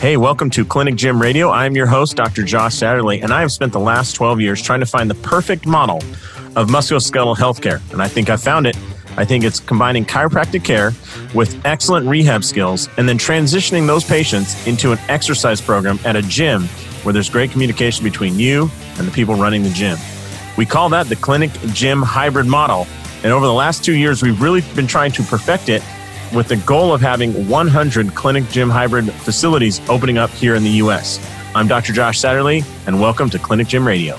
Hey, welcome to Clinic Gym Radio. I'm your host, Dr. Josh Satterley, and I have spent the last 12 years trying to find the perfect model of musculoskeletal healthcare. And I think I found it. I think it's combining chiropractic care with excellent rehab skills and then transitioning those patients into an exercise program at a gym where there's great communication between you and the people running the gym. We call that the clinic gym hybrid model. And over the last two years, we've really been trying to perfect it with the goal of having 100 clinic gym hybrid facilities opening up here in the US. I'm Dr. Josh Satterley, and welcome to Clinic Gym Radio.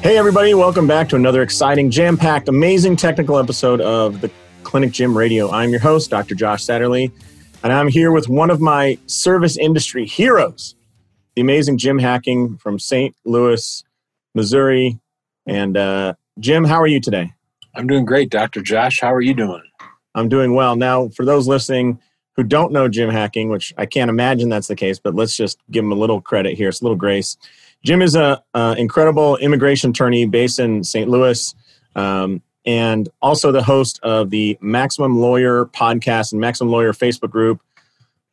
Hey, everybody, welcome back to another exciting, jam packed, amazing technical episode of the Clinic Gym Radio. I'm your host, Dr. Josh Satterley, and I'm here with one of my service industry heroes, the amazing Jim Hacking from St. Louis, Missouri. And uh, Jim, how are you today? I'm doing great, Dr. Josh. How are you doing? I'm doing well. Now, for those listening who don't know Jim Hacking, which I can't imagine that's the case, but let's just give him a little credit here. It's a little grace. Jim is an incredible immigration attorney based in St. Louis, um, and also the host of the Maximum Lawyer podcast and Maximum Lawyer Facebook group,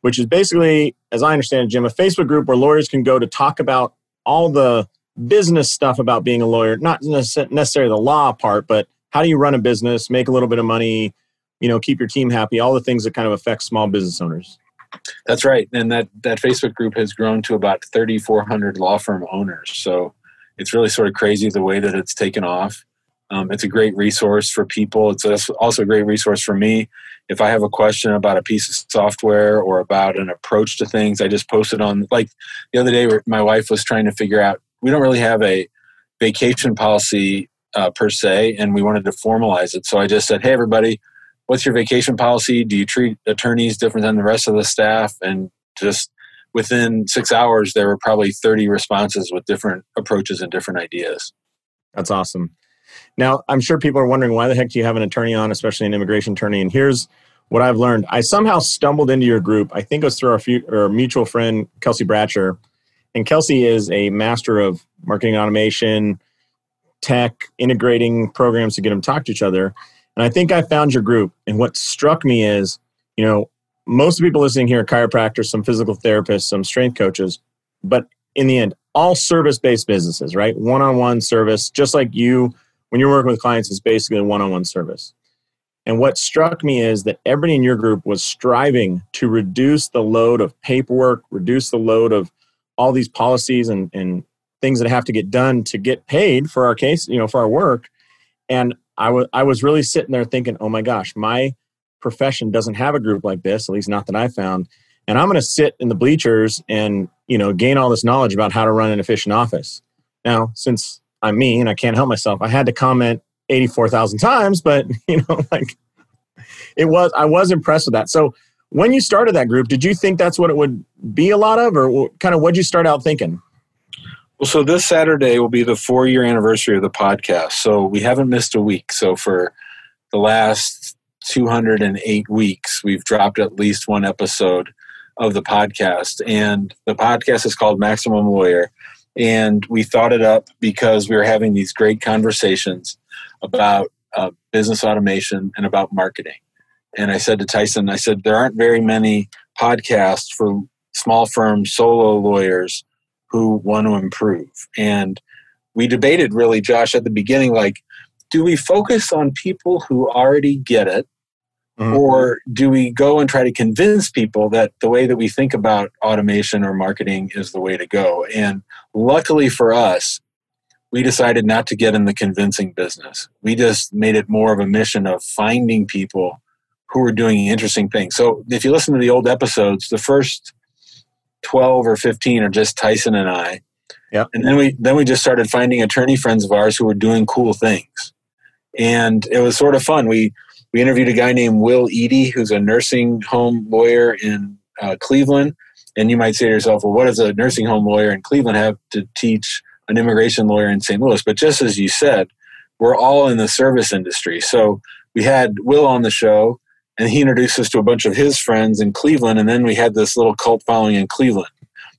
which is basically, as I understand it, Jim, a Facebook group where lawyers can go to talk about all the business stuff about being a lawyer, not necessarily the law part, but how do you run a business, make a little bit of money, you know keep your team happy all the things that kind of affect small business owners. That's right. And that that facebook group has grown to about 3400 law firm owners. So it's really sort of crazy the way that it's taken off. Um, it's a great resource for people. It's also a great resource for me. If i have a question about a piece of software or about an approach to things i just post it on like the other day my wife was trying to figure out we don't really have a vacation policy uh, per se and we wanted to formalize it. So i just said hey everybody what's your vacation policy? Do you treat attorneys different than the rest of the staff? And just within six hours, there were probably 30 responses with different approaches and different ideas. That's awesome. Now, I'm sure people are wondering why the heck do you have an attorney on, especially an immigration attorney? And here's what I've learned. I somehow stumbled into your group. I think it was through our, few, our mutual friend, Kelsey Bratcher. And Kelsey is a master of marketing automation, tech, integrating programs to get them to talk to each other. And I think I found your group. And what struck me is, you know, most of the people listening here are chiropractors, some physical therapists, some strength coaches, but in the end, all service based businesses, right? One on one service, just like you, when you're working with clients, is basically a one on one service. And what struck me is that everybody in your group was striving to reduce the load of paperwork, reduce the load of all these policies and, and things that have to get done to get paid for our case, you know, for our work. And I was I was really sitting there thinking, oh my gosh, my profession doesn't have a group like this, at least not that I found. And I'm going to sit in the bleachers and you know gain all this knowledge about how to run an efficient office. Now, since I'm me and I can't help myself, I had to comment 84,000 times, but you know, like it was, I was impressed with that. So when you started that group, did you think that's what it would be a lot of, or kind of what did you start out thinking? Well, so this Saturday will be the four year anniversary of the podcast. So we haven't missed a week. So for the last 208 weeks, we've dropped at least one episode of the podcast. And the podcast is called Maximum Lawyer. And we thought it up because we were having these great conversations about uh, business automation and about marketing. And I said to Tyson, I said, there aren't very many podcasts for small firms, solo lawyers who want to improve. And we debated really, Josh, at the beginning, like, do we focus on people who already get it? Mm-hmm. Or do we go and try to convince people that the way that we think about automation or marketing is the way to go? And luckily for us, we decided not to get in the convincing business. We just made it more of a mission of finding people who are doing interesting things. So if you listen to the old episodes, the first 12 or 15 are just Tyson and I. Yeah. And then we then we just started finding attorney friends of ours who were doing cool things. And it was sort of fun. We we interviewed a guy named Will Eady, who's a nursing home lawyer in uh, Cleveland. And you might say to yourself, well, what does a nursing home lawyer in Cleveland have to teach an immigration lawyer in St. Louis? But just as you said, we're all in the service industry. So we had Will on the show, and he introduced us to a bunch of his friends in Cleveland, and then we had this little cult following in Cleveland.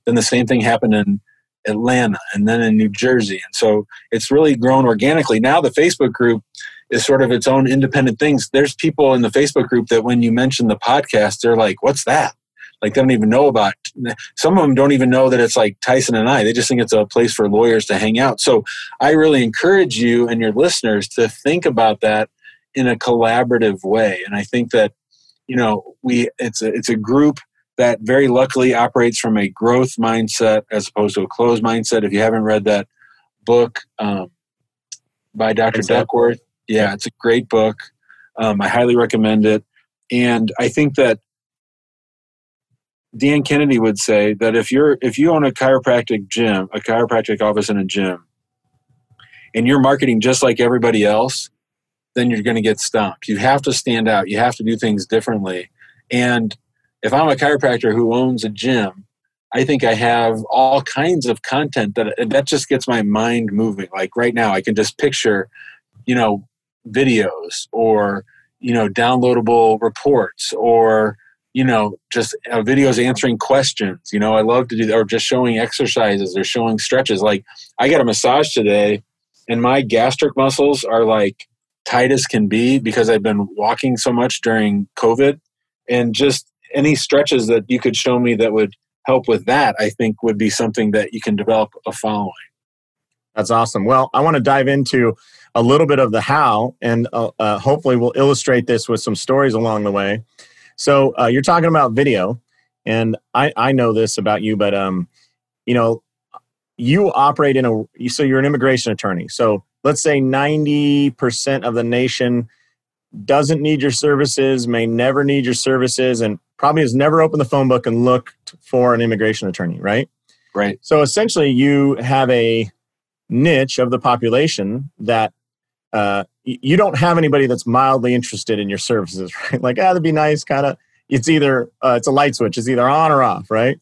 Then the same thing happened in Atlanta, and then in New Jersey, and so it's really grown organically. Now the Facebook group is sort of its own independent things. There's people in the Facebook group that when you mention the podcast, they're like, "What's that?" Like they don't even know about. Some of them don't even know that it's like Tyson and I. They just think it's a place for lawyers to hang out. So I really encourage you and your listeners to think about that in a collaborative way. And I think that you know we it's a it's a group that very luckily operates from a growth mindset as opposed to a closed mindset. If you haven't read that book um, by Dr. Duckworth, yeah, it's a great book. Um, I highly recommend it. And I think that Dan Kennedy would say that if you're if you own a chiropractic gym, a chiropractic office in a gym, and you're marketing just like everybody else, then you're going to get stumped. You have to stand out. You have to do things differently. And if I'm a chiropractor who owns a gym, I think I have all kinds of content that that just gets my mind moving. Like right now, I can just picture, you know, videos or you know downloadable reports or you know just uh, videos answering questions you know i love to do that or just showing exercises or showing stretches like i got a massage today and my gastroc muscles are like tight as can be because i've been walking so much during covid. And just any stretches that you could show me that would help with that i think would be something that you can develop a following. That's awesome. Well i want to dive into a little bit of the how and uh, uh, hopefully we'll illustrate this with some stories along the way. So uh, you're talking about video, and I, I know this about you, but um, you know, you operate in a so you're an immigration attorney. So let's say 90% of the nation doesn't need your services, may never need your services, and probably has never opened the phone book and looked for an immigration attorney, right? Right. So essentially, you have a niche of the population that uh, you don't have anybody that's mildly interested in your services, right? Like, ah, that'd be nice, kind of. It's either uh, it's a light switch, it's either on or off, right?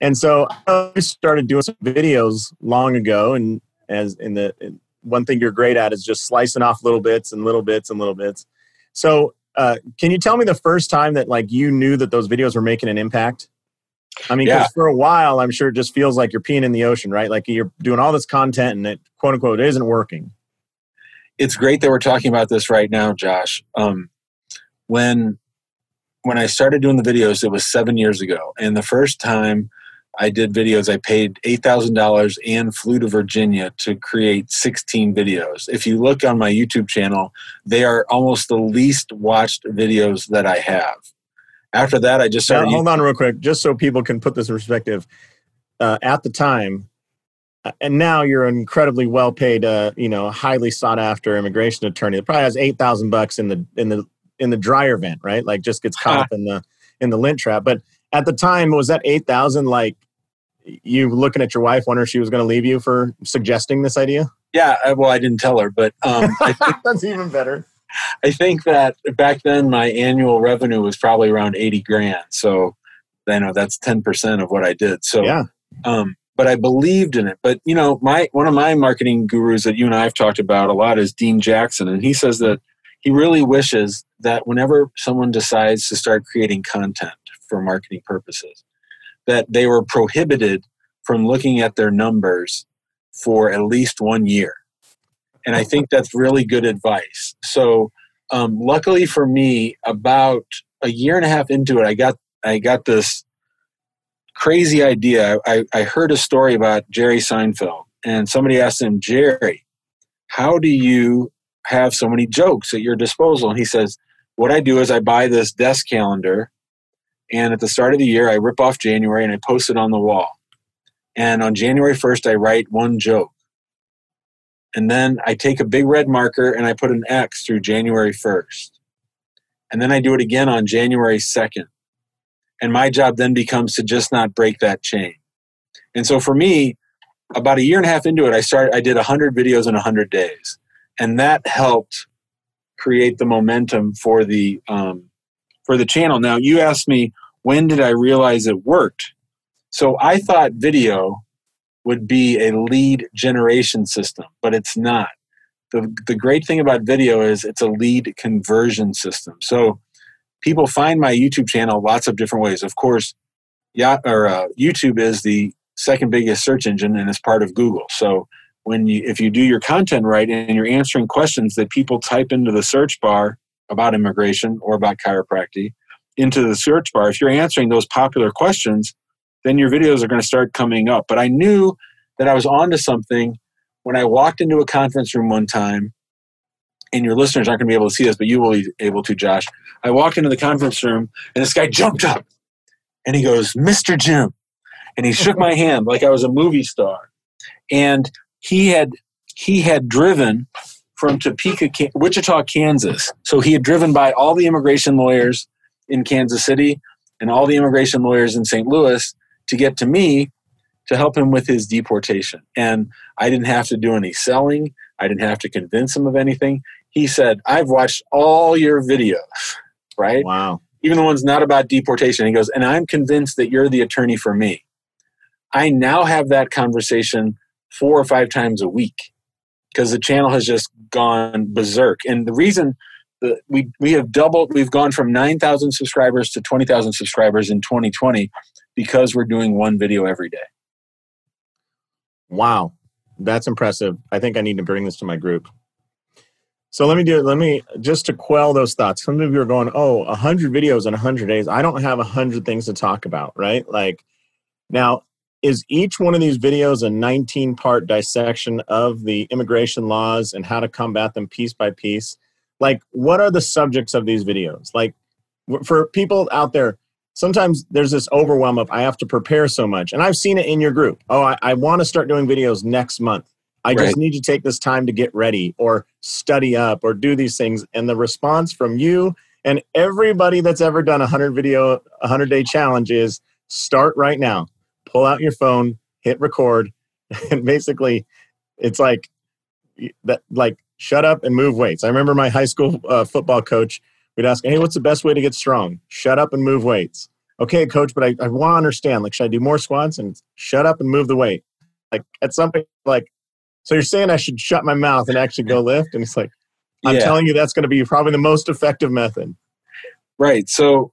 And so I started doing some videos long ago, and as in the in one thing you're great at is just slicing off little bits and little bits and little bits. So, uh, can you tell me the first time that like you knew that those videos were making an impact? I mean, yeah. for a while, I'm sure it just feels like you're peeing in the ocean, right? Like you're doing all this content and it quote unquote isn't working it's great that we're talking about this right now, Josh. Um, when when I started doing the videos, it was seven years ago, and the first time I did videos, I paid eight thousand dollars and flew to Virginia to create sixteen videos. If you look on my YouTube channel, they are almost the least watched videos that I have. After that, I just started. Now, hold on, real quick, just so people can put this in perspective. Uh, at the time, uh, and now you're an incredibly well paid, uh, you know, highly sought after immigration attorney that probably has eight thousand bucks in the in the in the dryer vent, right? Like just gets caught up in the in the lint trap. But at the time, was that eight thousand like you looking at your wife, wondering if she was going to leave you for suggesting this idea? Yeah, well, I didn't tell her, but um, think, that's even better. I think that back then my annual revenue was probably around eighty grand. So, you know, that's ten percent of what I did. So, yeah. Um, but I believed in it. But you know, my one of my marketing gurus that you and I have talked about a lot is Dean Jackson, and he says that he really wishes that whenever someone decides to start creating content for marketing purposes, that they were prohibited from looking at their numbers for at least one year. And I think that's really good advice. So, um, luckily for me, about a year and a half into it, I got I got this crazy idea. I, I heard a story about Jerry Seinfeld, and somebody asked him, Jerry, how do you have so many jokes at your disposal? And he says, What I do is I buy this desk calendar, and at the start of the year, I rip off January and I post it on the wall. And on January 1st, I write one joke. And then I take a big red marker and I put an X through January 1st. And then I do it again on January 2nd. And my job then becomes to just not break that chain. And so for me, about a year and a half into it, I started, I did 100 videos in 100 days. And that helped create the momentum for the, um, for the channel. Now, you asked me, when did I realize it worked? So I thought video would be a lead generation system, but it's not. The, the great thing about video is it's a lead conversion system. So people find my YouTube channel lots of different ways. Of course, yeah, or uh, YouTube is the second biggest search engine and it's part of Google. So when you if you do your content right and you're answering questions that people type into the search bar about immigration or about chiropractic into the search bar, if you're answering those popular questions, then your videos are going to start coming up. But I knew that I was onto something when I walked into a conference room one time, and your listeners aren't going to be able to see this, but you will be able to, Josh. I walked into the conference room, and this guy jumped up, and he goes, "Mr. Jim," and he shook my hand like I was a movie star, and he had he had driven from Topeka, Wichita, Kansas. So he had driven by all the immigration lawyers in Kansas City and all the immigration lawyers in St. Louis to get to me to help him with his deportation. And I didn't have to do any selling. I didn't have to convince him of anything. He said, I've watched all your videos, right? Wow. Even the ones not about deportation. He goes, and I'm convinced that you're the attorney for me. I now have that conversation four or five times a week because the channel has just gone berserk. And the reason that we we have doubled, we've gone from 9,000 subscribers to 20,000 subscribers in 2020 because we're doing one video every day. Wow, that's impressive. I think I need to bring this to my group. So let me do it. Let me just to quell those thoughts. Some of you are going, "Oh, a hundred videos in a hundred days. I don't have a hundred things to talk about." Right? Like now, is each one of these videos a 19 part dissection of the immigration laws and how to combat them piece by piece? Like, what are the subjects of these videos? Like, for people out there, sometimes there's this overwhelm of I have to prepare so much. And I've seen it in your group. Oh, I, I want to start doing videos next month. I right. just need to take this time to get ready or study up or do these things. And the response from you and everybody that's ever done a 100 video, 100 day challenge is start right now pull out your phone, hit record, and basically it's like that like shut up and move weights. I remember my high school uh, football coach we'd ask, "Hey, what's the best way to get strong?" Shut up and move weights. Okay, coach, but I, I want to understand. Like, should I do more squats and shut up and move the weight? Like at something like, so you're saying I should shut my mouth and actually go lift? And it's like, I'm yeah. telling you, that's going to be probably the most effective method. Right. So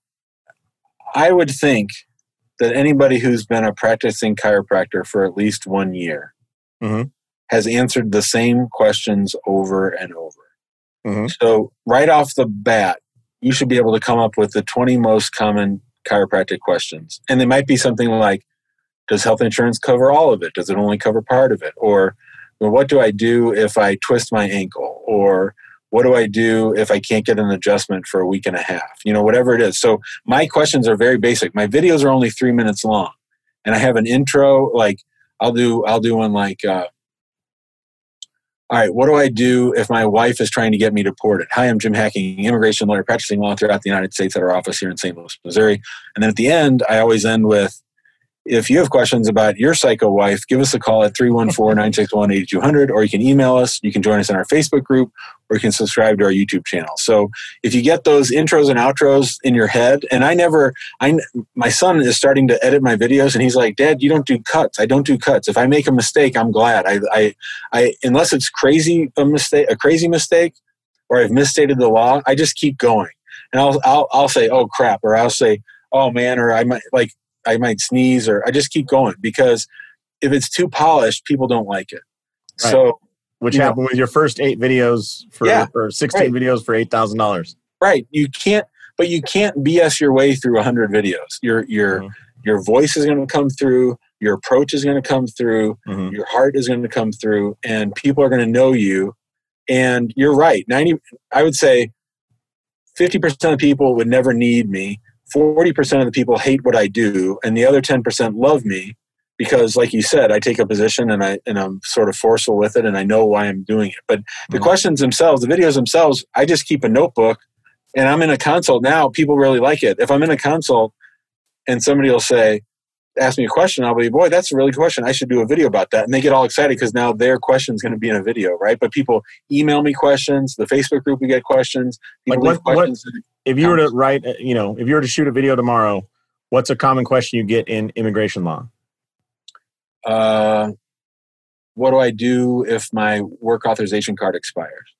I would think that anybody who's been a practicing chiropractor for at least one year mm-hmm. has answered the same questions over and over. Mm-hmm. So, right off the bat, you should be able to come up with the 20 most common chiropractic questions. And they might be something like Does health insurance cover all of it? Does it only cover part of it? Or well, what do I do if I twist my ankle? Or what do I do if I can't get an adjustment for a week and a half? You know, whatever it is. So my questions are very basic. My videos are only three minutes long, and I have an intro. Like I'll do, I'll do one like, uh, all right, what do I do if my wife is trying to get me deported? Hi, I'm Jim Hacking, immigration lawyer, practicing law throughout the United States at our office here in St. Louis, Missouri. And then at the end, I always end with, if you have questions about your psycho wife, give us a call at 314 961 8200, or you can email us. You can join us in our Facebook group, or you can subscribe to our YouTube channel. So if you get those intros and outros in your head, and I never, I, my son is starting to edit my videos, and he's like, Dad, you don't do cuts. I don't do cuts. If I make a mistake, I'm glad. I, I, I unless it's crazy, a mistake, a crazy mistake, or I've misstated the law, I just keep going. And I'll, I'll, I'll say, oh crap, or I'll say, oh man, or I might like, I might sneeze or I just keep going because if it's too polished, people don't like it. Right. So, which happened know, with your first eight videos for yeah, or sixteen right. videos for eight thousand dollars. Right. You can't, but you can't BS your way through hundred videos. Your your mm-hmm. your voice is going to come through. Your approach is going to come through. Mm-hmm. Your heart is going to come through, and people are going to know you. And you're right. Ninety, I would say, fifty percent of people would never need me 40% of the people hate what I do, and the other 10% love me because, like you said, I take a position and, I, and I'm sort of forceful with it and I know why I'm doing it. But the mm-hmm. questions themselves, the videos themselves, I just keep a notebook and I'm in a consult now. People really like it. If I'm in a consult and somebody will say, ask me a question, I'll be, boy, that's a really good question. I should do a video about that. And they get all excited because now their question is going to be in a video, right? But people email me questions. The Facebook group, we get questions. People like what, questions. What, if you were to write, uh, you know, if you were to shoot a video tomorrow, what's a common question you get in immigration law? Uh, what do I do if my work authorization card expires?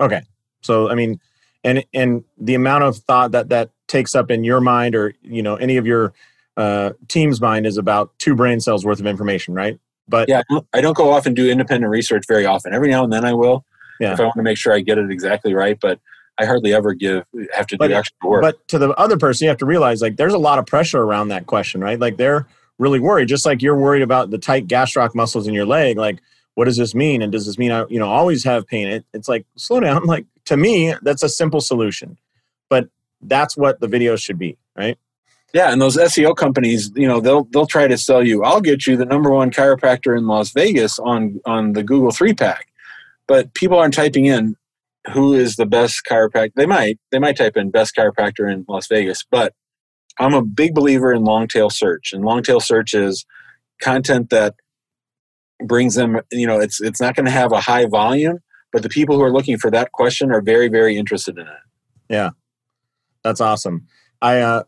Okay. So, I mean, and and the amount of thought that that takes up in your mind or you know any of your uh, team's mind is about two brain cells worth of information, right? But yeah, I don't go off and do independent research very often. Every now and then I will, Yeah. if I want to make sure I get it exactly right. But I hardly ever give have to But- do extra work. But to the other person, you have to realize like there's a lot of pressure around that question, right? Like they're really worried, just like you're worried about the tight gastroc muscles in your leg. Like, what does this mean? And does this mean I, you know, always have pain? It, it's like slow down. Like to me, that's a simple solution, but that's what the videos should be, right? Yeah, and those SEO companies, you know, they'll they'll try to sell you. I'll get you the number one chiropractor in Las Vegas on on the Google three pack, but people aren't typing in who is the best chiropractor. They might they might type in best chiropractor in Las Vegas, but I'm a big believer in long tail search, and long tail search is content that brings them. You know, it's it's not going to have a high volume, but the people who are looking for that question are very very interested in it. Yeah. That's awesome. I uh,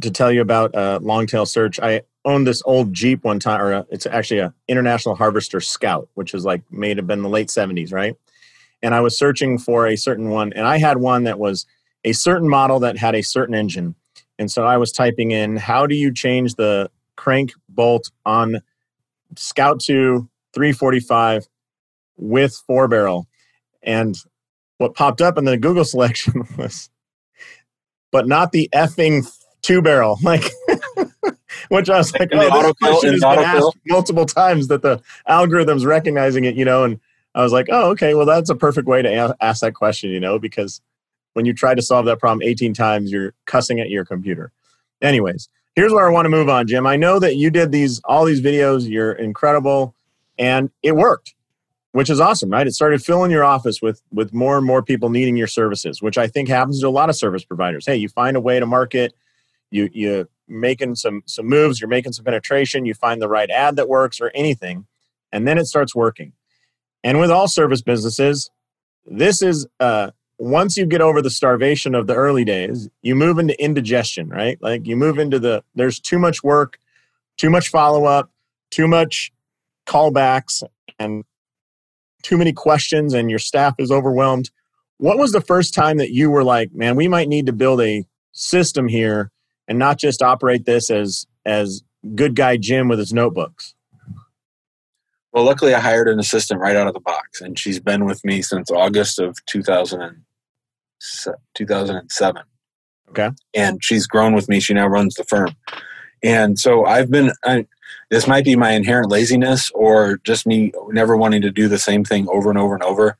to tell you about uh, long tail search. I owned this old Jeep one time, or uh it's actually a International Harvester Scout, which is like made have been the late seventies, right? And I was searching for a certain one, and I had one that was a certain model that had a certain engine, and so I was typing in, "How do you change the crank bolt on Scout Two 345 with four barrel?" And what popped up in the Google selection was but not the effing two barrel. Like, which I was like, oh, this question has been asked multiple times that the algorithm's recognizing it, you know. And I was like, oh, okay, well, that's a perfect way to a- ask that question, you know, because when you try to solve that problem 18 times, you're cussing at your computer. Anyways, here's where I want to move on, Jim. I know that you did these all these videos. You're incredible, and it worked which is awesome, right? It started filling your office with with more and more people needing your services, which I think happens to a lot of service providers. Hey, you find a way to market, you you making some some moves, you're making some penetration, you find the right ad that works or anything, and then it starts working. And with all service businesses, this is uh once you get over the starvation of the early days, you move into indigestion, right? Like you move into the there's too much work, too much follow up, too much callbacks, and too many questions and your staff is overwhelmed. What was the first time that you were like, man, we might need to build a system here and not just operate this as as good guy Jim with his notebooks? Well, luckily, I hired an assistant right out of the box, and she's been with me since August of 2000 2007. Okay. And she's grown with me. She now runs the firm. And so I've been, I, this might be my inherent laziness or just me never wanting to do the same thing over and over and over.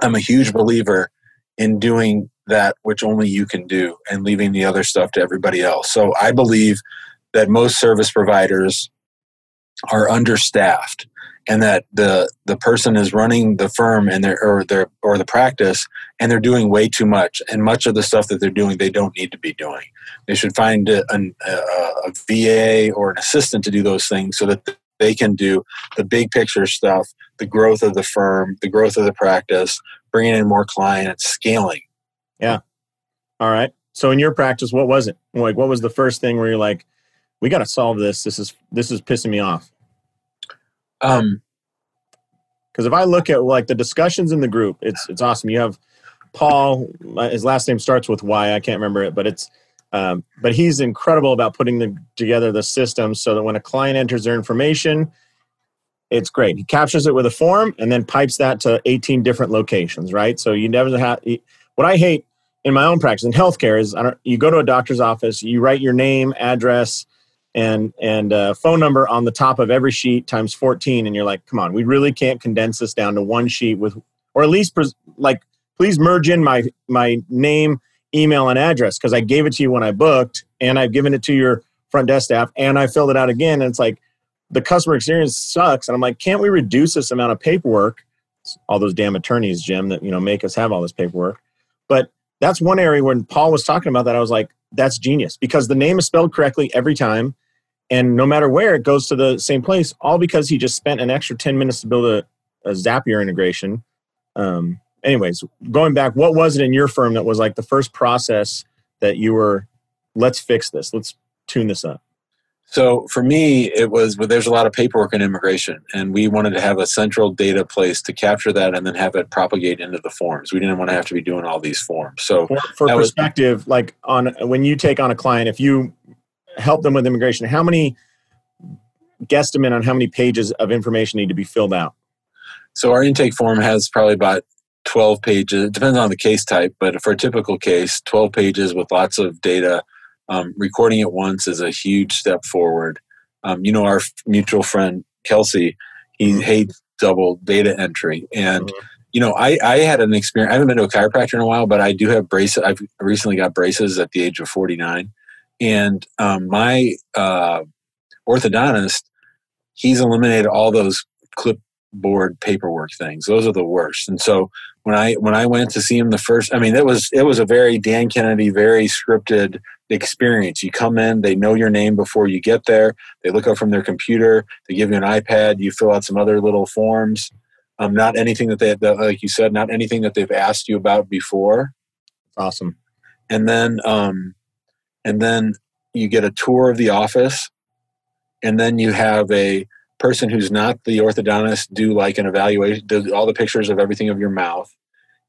I'm a huge believer in doing that which only you can do and leaving the other stuff to everybody else. So I believe that most service providers are understaffed and that the the person is running the firm and their or their or the practice and they're doing way too much and much of the stuff that they're doing they don't need to be doing they should find a, a, a va or an assistant to do those things so that they can do the big picture stuff the growth of the firm the growth of the practice bringing in more clients scaling Yeah. All right. So in your practice, what was it? Like what was the first thing where you're like, we got to solve this. This is this is pissing me off. um, Because if I look at like the discussions in the group, it's it's awesome. You have Paul. uh, His last name starts with Y. I can't remember it, but it's um, but he's incredible about putting the, together the system so that when a client enters their information, it's great. He captures it with a form and then pipes that to 18 different locations. Right. So you never have. What I hate in my own practice in healthcare is I don't, you go to a doctor's office, you write your name, address, and and uh, phone number on the top of every sheet times 14 and you're like come on we really can't condense this down to one sheet with or at least pres- like please merge in my my name email and address because i gave it to you when i booked and i've given it to your front desk staff and i filled it out again and it's like the customer experience sucks and i'm like can't we reduce this amount of paperwork? All those damn attorneys jim that you know make us have all this paperwork. But that's one area when paul was talking about that i was like that's genius because the name is spelled correctly every time and no matter where it goes to the same place all because he just spent an extra 10 minutes to build a, a zapier integration um, anyways going back what was it in your firm that was like the first process that you were let's fix this let's tune this up So for me, it was well, there's a lot of paperwork in immigration, and we wanted to have a central data place to capture that and then have it propagate into the forms. We didn't want to have to be doing all these forms. So for, for That was- perspective like on when you take on a client if you help them with immigration how many guesstimate on how many pages of information need to be filled out? So our intake form has probably about 12 pages. It depends on the case type, but for a typical case, 12 pages with lots of data. Um, recording it once is a huge step forward. Um, you know, our mutual friend Kelsey, he mm-hmm. hates double data entry. And, mm-hmm. you know, I, I had an experience, I haven't been to a chiropractor in a while, but I do have braces. I've recently got braces at the age of 49. And um, my uh, orthodontist, he's eliminated all those clipboard paperwork things. Those are the worst. And so when I when I went to see him the first, I mean, it was it was a very Dan Kennedy, very scripted experience. You come in, they know your name before you get there. They look up from their computer. They give you an iPad. You fill out some other little forms. Um, not anything that they, that, like you said, not anything that they've asked you about before. Awesome. And then, um, and then you get a tour of the office, and then you have a person who's not the orthodontist do like an evaluation, do all the pictures of everything of your mouth.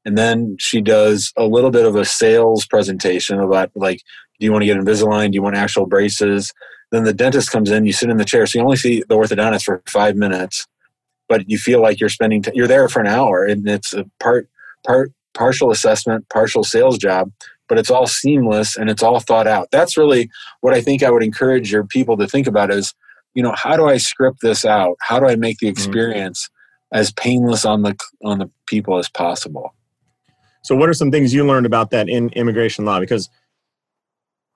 And then she does a little bit of a sales presentation about like, do you want to get Invisalign? Do you want actual braces? Then the dentist comes in, you sit in the chair. So you only see the orthodontist for five minutes, but you feel like you're spending, t- you're there for an hour and it's a part, part, partial assessment, partial sales job, but it's all seamless and it's all thought out. That's really what I think I would encourage your people to think about is you know how do i script this out how do i make the mm-hmm. experience mm-hmm. as painless on the on the people as possible so what are some things you learned about that in immigration law because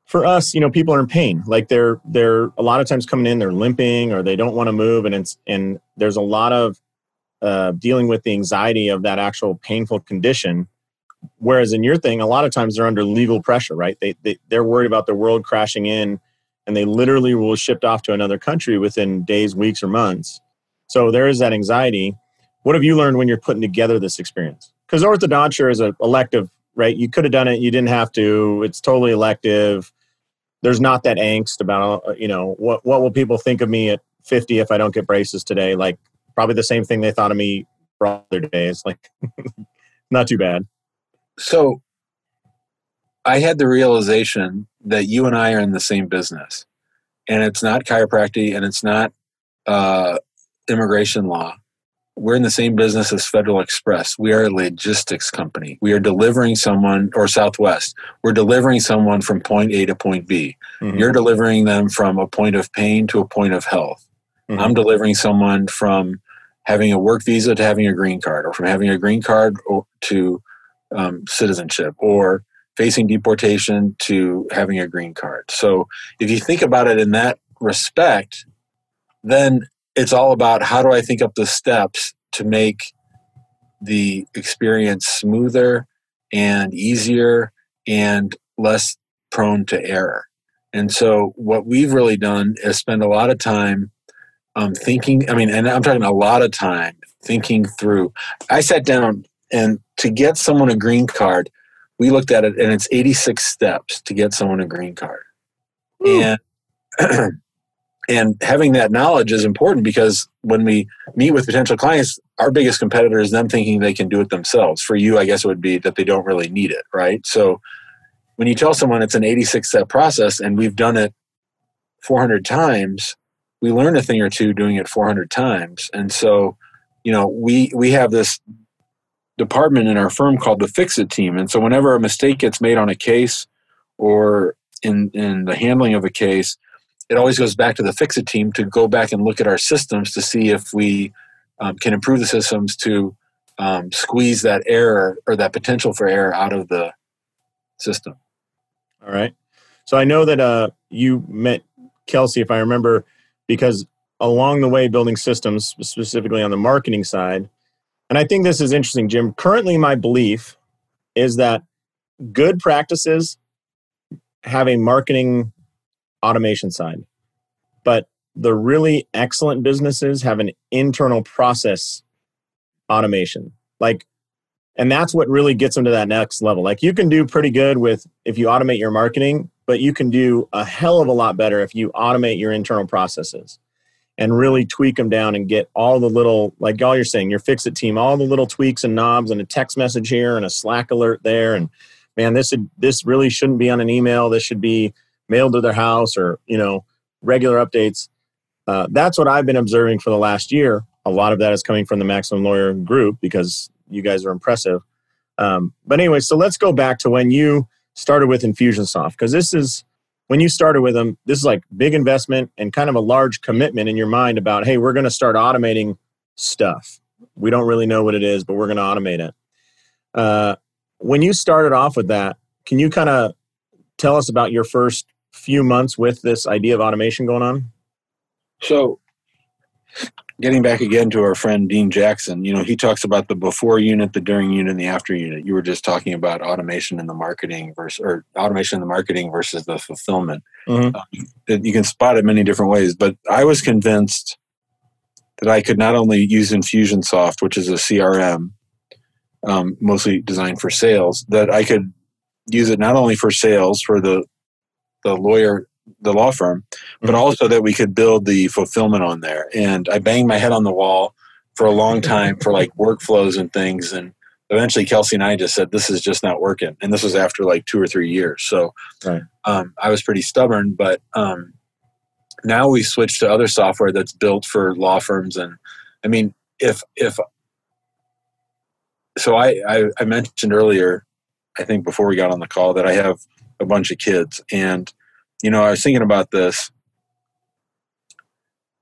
for us you know people are in pain like they're they're a lot of times coming in they're limping or they don't want to move and it's and there's a lot of uh, dealing with the anxiety of that actual painful condition whereas in your thing a lot of times they're under legal pressure right they, they they're worried about the world crashing in and they literally will shipped off to another country within days, weeks, or months. So there is that anxiety. What have you learned when you're putting together this experience? Because orthodonture is an elective, right? You could have done it, you didn't have to. It's totally elective. There's not that angst about, uh, you know, what what will people think of me at 50 if I don't get braces today? Like probably the same thing they thought of me for other days. Like not too bad. So I had the realization that you and I are in the same business, and it's not chiropractic and it's not uh, immigration law. We're in the same business as Federal Express. We are a logistics company. We are delivering someone, or Southwest, we're delivering someone from point A to point B. Mm-hmm. You're delivering them from a point of pain to a point of health. Mm-hmm. I'm delivering someone from having a work visa to having a green card, or from having a green card to um, citizenship, or facing deportation to having a green card. So if you think about it in that respect, then it's all about how do I think up the steps to make the experience smoother and easier and less prone to error. And so what we've really done is spend a lot of time um, thinking. I mean, and I'm talking a lot of time thinking through. I sat down and to get someone a green card, we looked at it and it's 86 steps to get someone a green card. Ooh. And and having that knowledge is important because when we meet with potential clients, our biggest competitor is them thinking they can do it themselves. For you, I guess it would be that they don't really need it, right? So when you tell someone it's an 86 step process and we've done it 400 times, we learn a thing or two doing it 400 times. And so, you know, we we have this department in our firm called the fix it team. And so whenever a mistake gets made on a case or in, in the handling of a case, it always goes back to the fix it team to go back and look at our systems to see if we um, can improve the systems to um, squeeze that error or that potential for error out of the system. All right. So I know that uh, you met Kelsey, if I remember, because along the way, building systems, specifically on the marketing side, and I think this is interesting, Jim. Currently, my belief is that good practices have a marketing automation side, but the really excellent businesses have an internal process automation. Like, and that's what really gets them to that next level. Like, you can do pretty good with if you automate your marketing, but you can do a hell of a lot better if you automate your internal processes and really tweak them down and get all the little like all you're saying your fix it team all the little tweaks and knobs and a text message here and a slack alert there and man this should, this really shouldn't be on an email this should be mailed to their house or you know regular updates uh, that's what I've been observing for the last year. A lot of that is coming from the Maximum Lawyer group because you guys are impressive. Um, but anyway, so let's go back to when you started with Infusionsoft because this is when you started with them. This is like big investment and kind of a large commitment in your mind about, hey, we're going to start automating stuff. We don't really know what it is, but we're going to automate it. Uh, when you started off with that, can you kind of tell us about your first few months with this idea of automation going on? So, getting back again to our friend Dean Jackson, you know, he talks about the before unit, the during unit, and the after unit. You were just talking about automation in the marketing versus or automation in the marketing versus the fulfillment. Mm-hmm. Um, you can spot it many different ways, but I was convinced that I could not only use Infusionsoft, which is a CRM, um, mostly designed for sales, that I could use it not only for sales for the the lawyer the law firm, but mm-hmm. also that we could build the fulfillment on there. And I banged my head on the wall for a long time for like workflows and things. And eventually Kelsey and I just said, this is just not working. And this was after like two or three years. So right. um, I was pretty stubborn, but um, now we switched to other software that's built for law firms. And I mean, if, if, so I, I, I mentioned earlier, I think before we got on the call that I have a bunch of kids and you know, I was thinking about this.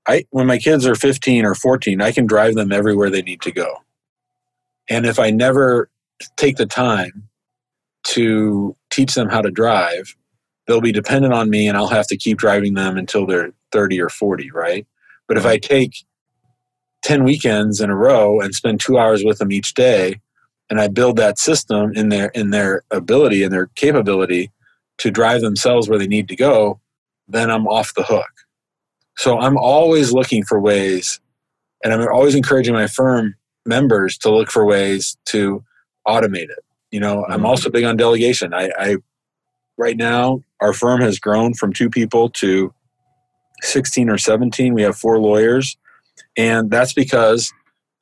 I when my kids are 15 or 14, I can drive them everywhere they need to go. And if I never take the time to teach them how to drive, they'll be dependent on me and I'll have to keep driving them until they're 30 or 40, right? But if I take 10 weekends in a row and spend 2 hours with them each day and I build that system in their in their ability and their capability to drive themselves where they need to go, then I'm off the hook. So I'm always looking for ways, and I'm always encouraging my firm members to look for ways to automate it. You know, I'm mm-hmm. also big on delegation. I, I right now our firm has grown from two people to 16 or 17. We have four lawyers, and that's because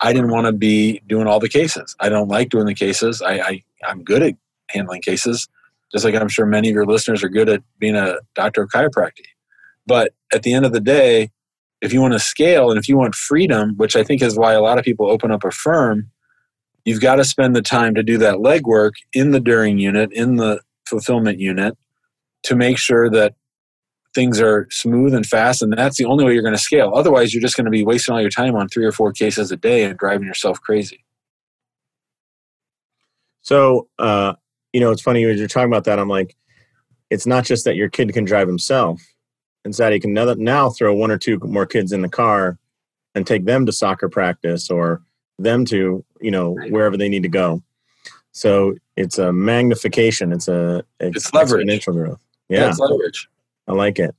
I didn't want to be doing all the cases. I don't like doing the cases. I, I I'm good at handling cases, just like I'm sure many of your listeners are good at being a doctor of chiropractic. But at the end of the day, if you want to scale and if you want freedom, which I think is why a lot of people open up a firm, you've got to spend the time to do that legwork in the during unit, in the fulfillment unit, to make sure that things are smooth and fast. And that's the only way you're going to scale. Otherwise, you're just going to be wasting all your time on three or four cases a day and driving yourself crazy. So, uh, you know, it's funny as you're talking about that. I'm like, it's not just that your kid can drive himself. Instead, he can now throw one or two more kids in the car and take them to soccer practice or them to, you know, wherever they need to go. So it's a magnification. It's a it's, it's leverage. Exponential growth. Yeah, yeah, it's leverage. I like it.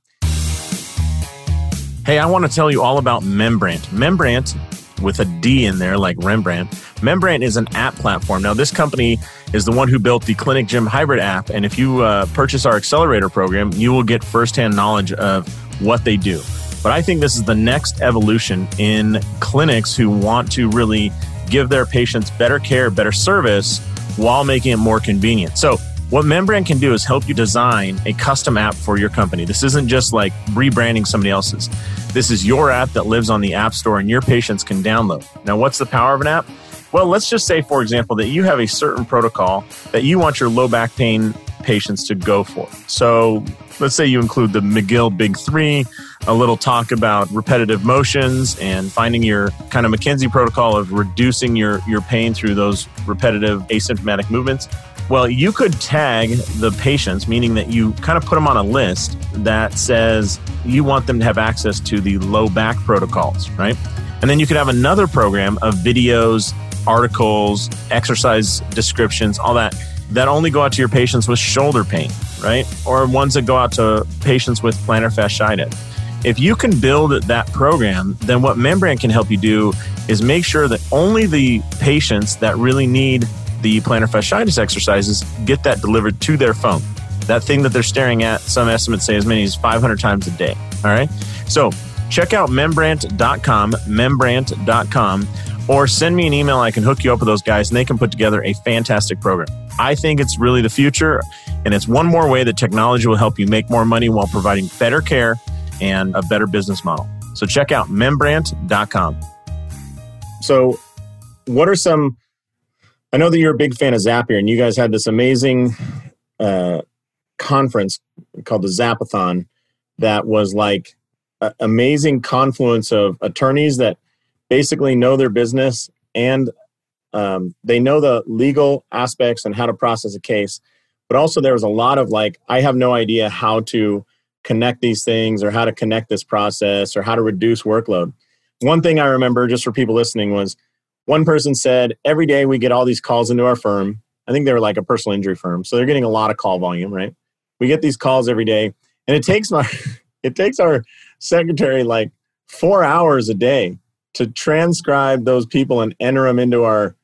Hey, I want to tell you all about Membrandt. Membrandt with a D in there, like Rembrandt. Membrandt is an app platform. Now, this company is the one who built the Clinic Gym Hybrid app. And if you uh, purchase our accelerator program, you will get firsthand knowledge of what they do. But I think this is the next evolution in clinics who want to really give their patients better care, better service while making it more convenient. So, what Membrandt can do is help you design a custom app for your company. This isn't just like rebranding somebody else's. This is your app that lives on the App Store and your patients can download. Now, what's the power of an app? Well, let's just say, for example, that you have a certain protocol that you want your low back pain patients to go for. So let's say you include the McGill Big Three, a little talk about repetitive motions and finding your kind of McKenzie protocol of reducing your, your pain through those repetitive asymptomatic movements. Well, you could tag the patients, meaning that you kind of put them on a list that says you want them to have access to the low back protocols, right? And then you could have another program of videos, articles, exercise descriptions, all that, that only go out to your patients with shoulder pain, right? Or ones that go out to patients with plantar fasciitis. If you can build that program, then what Membrandt can help you do is make sure that only the patients that really need the plantar fasciitis exercises get that delivered to their phone. That thing that they're staring at, some estimates say as many as 500 times a day. All right. So check out membrandt.com, membrandt.com, or send me an email. I can hook you up with those guys and they can put together a fantastic program. I think it's really the future. And it's one more way that technology will help you make more money while providing better care and a better business model. So check out Membrandt.com. So, what are some? I know that you're a big fan of Zapier, and you guys had this amazing uh, conference called the Zapathon that was like an amazing confluence of attorneys that basically know their business and um, they know the legal aspects and how to process a case but also there was a lot of like i have no idea how to connect these things or how to connect this process or how to reduce workload. One thing i remember just for people listening was one person said every day we get all these calls into our firm. I think they were like a personal injury firm so they're getting a lot of call volume right? We get these calls every day and it takes my it takes our secretary like four hours a day to transcribe those people and enter them into our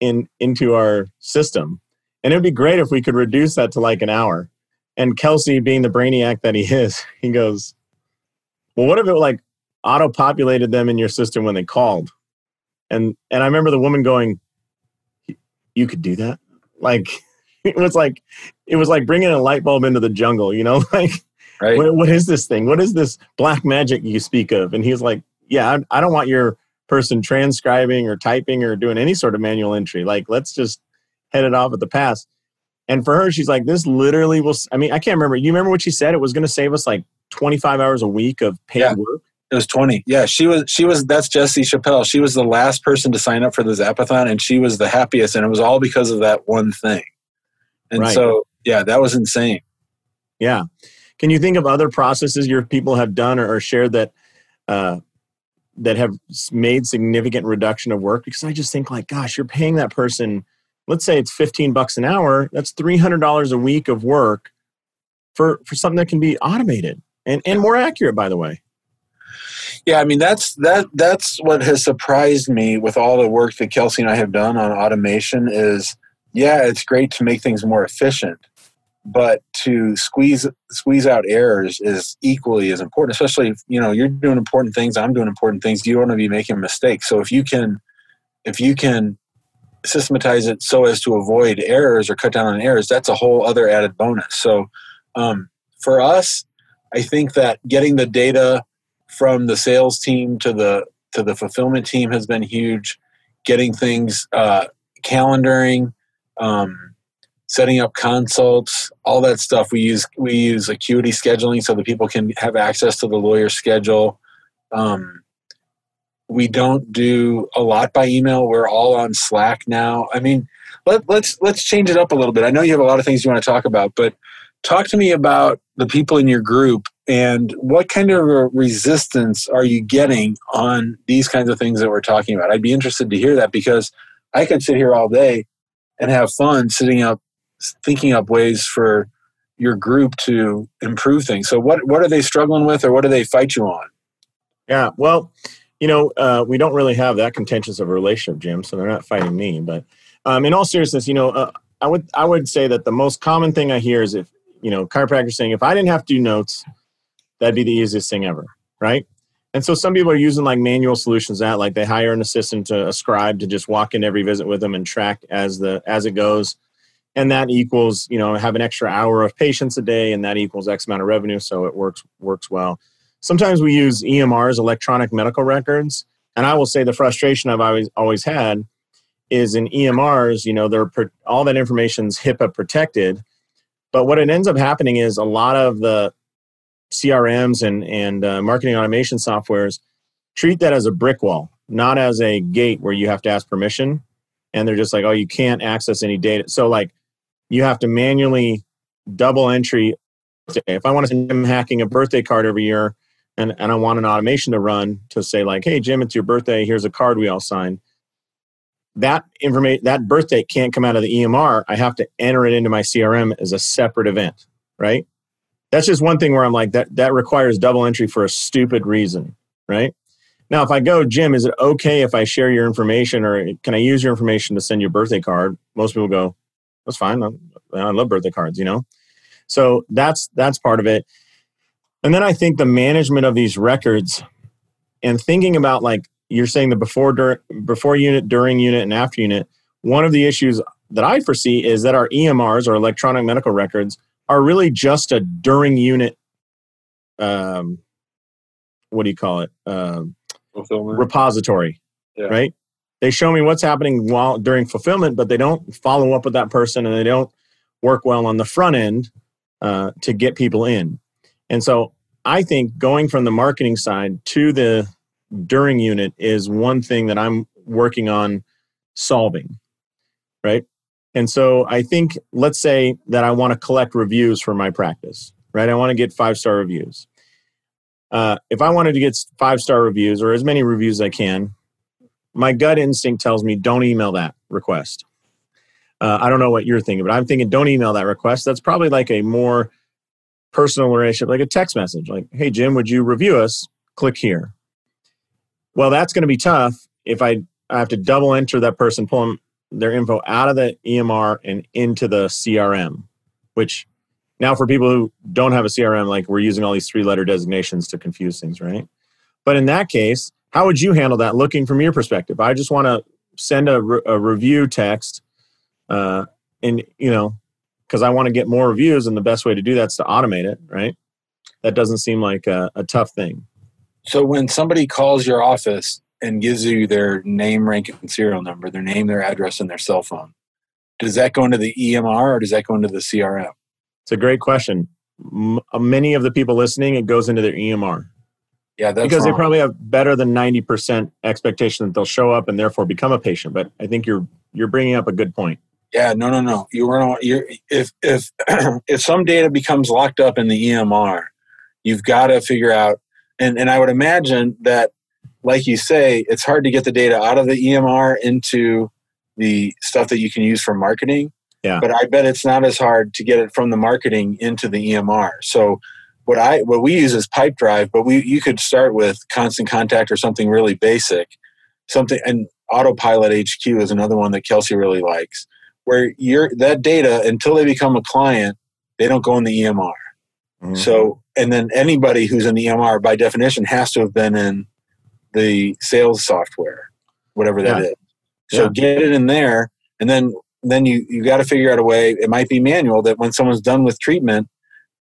in into our system. And it would be great if we could reduce that to like an hour. And kelsey being the brainiac that he is he goes well what if it like auto populated them in your system when they called and and i remember the woman going you could do that. Like it was like it was like bringing a light bulb into the jungle you know? Like right. what, what is this thing? What is this black magic you speak of? And he's like yeah I, I don't want your person transcribing or typing or doing any sort of manual entry. Like let's just head it off at the pass. And for her she's like this literally will i mean i can't remember. You remember what she said? It was going to save us like 25 hours a week of paid yeah. work it was 20. Yeah, she was she was that's Jesse Chappell. She was the last person to sign up for the Zapathon and she was the happiest and it was all because of that one thing. And right. so, yeah, that was insane. Yeah. Can you think of other processes your people have done or, or shared that uh, that have made significant reduction of work? Because I just think like, gosh, you're paying that person. Let's say it's 15 bucks an hour. That's $300 a week of work for for something that can be automated and and more accurate, by the way. Yeah, I mean that's that that's what has surprised me with all the work that Kelsey and I have done on automation is yeah, it's great to make things more efficient, but to squeeze squeeze out errors is equally as important. Especially if you know you're doing important things, I'm doing important things. You don't want to be making mistakes. So if you can, if you can systematize it so as to avoid errors or cut down on errors, that's a whole other added bonus. So um, for us, I think that getting the data from the sales team to the to the fulfillment team has been huge. Getting things uh, calendaring, um, setting up consults, all that stuff. We use we use acuity scheduling so that people can have access to the lawyer schedule. Um, we don't do a lot by email. We're all on Slack now. I mean, let, let's let's change it up a little bit. I know you have a lot of things you want to talk about, but talk to me about the people in your group and what kind of resistance are you getting on these kinds of things that we're talking about. I'd be interested to hear that because I could sit here all day and have fun sitting up thinking up ways for your group to improve things so what what are they struggling with or what do they fight you on yeah well you know uh, we don't really have that contentious of a relationship jim so they're not fighting me but um, in all seriousness you know uh, i would i would say that the most common thing i hear is if you know chiropractor saying if i didn't have to do notes that'd be the easiest thing ever right and so some people are using like manual solutions that like they hire an assistant to a scribe to just walk in every visit with them and track as the as it goes. And that equals, you know, have an extra hour of patients a day and that equals X amount of revenue. So it works works well. Sometimes we use EMRs, electronic medical records. And I will say the frustration I've always always had is in EMRs, you know, they're all that information's HIPAA protected. But what it ends up happening is a lot of the CRMs and and uh, marketing automation softwares treat that as a brick wall, not as a gate where you have to ask permission. And they're just like, oh, you can't access any data. So like, you have to manually double entry. If I want to send Jim hacking a birthday card every year, and, and I want an automation to run to say like, hey Jim, it's your birthday. Here's a card we all signed. That information, that birthday can't come out of the EMR. I have to enter it into my CRM as a separate event, right? That's just one thing where I'm like that that requires double entry for a stupid reason, right? Now, if I go, Jim, is it okay if I share your information or can I use your information to send you a birthday card? Most people go, that's fine. I, I love birthday cards, you know? So that's that's part of it. And then I think the management of these records and thinking about like you're saying the before dur- before unit, during unit, and after unit. One of the issues that I foresee is that our EMRs or electronic medical records are really just a during unit um, what do you call it? Um, Fulfillment. repository, Yeah. right? They show me what's happening while during fulfillment, but they don't follow up with that person and they don't work well on the front end uh, to get people in. And so I think going from the marketing side to the during unit is one thing that I'm working on solving, right? And so I think, let's say that I want to collect reviews for my practice, right? I want to get five star reviews. Uh, if I wanted to get five star reviews or as many reviews as I can, my gut instinct tells me don't email that request. Uh, I don't know what you're thinking, but I'm thinking don't email that request. That's probably like a more personal relationship, like a text message, like, hey, Jim, would you review us? Click here. Well, that's going to be tough if I, I have to double enter that person, pull them, their info out of the EMR and into the CRM, which now for people who don't have a CRM, like we're using all these three letter designations to confuse things, right? But in that case, how would you handle that looking from your perspective? I just want to send a, re- a review text uh, and, you know, because I want to get more reviews, and the best way to do that's to automate it, right? That doesn't seem like a, a tough thing. So when somebody calls your office and gives you their name, rank, and serial number, their name, their address, and their cell phone, does that go into the EMR or does that go into the CRM? It's a great question. M- uh, many of the people listening, it goes into their EMR Yeah, that's because they probably have better than 90% expectation that they'll show up and therefore become a patient. But I think you're you're bringing up a good point. Yeah, no, no, no. You were. You're if if if some data becomes locked up in the EMR, you've got to figure out. And and I would imagine that, like you say, it's hard to get the data out of the EMR into the stuff that you can use for marketing. Yeah. But I bet it's not as hard to get it from the marketing into the EMR. So what I what we use is Pipedrive, but we you could start with Constant Contact or something really basic, something and Autopilot HQ is another one that Kelsey really likes where you're that data until they become a client, they don't go in the EMR. Mm-hmm. So, and then anybody who's in the EMR by definition has to have been in the sales software, whatever that is. Yeah. So Yeah. get it in there, and then then you you got to figure out a way. It might be manual that when someone's done with treatment,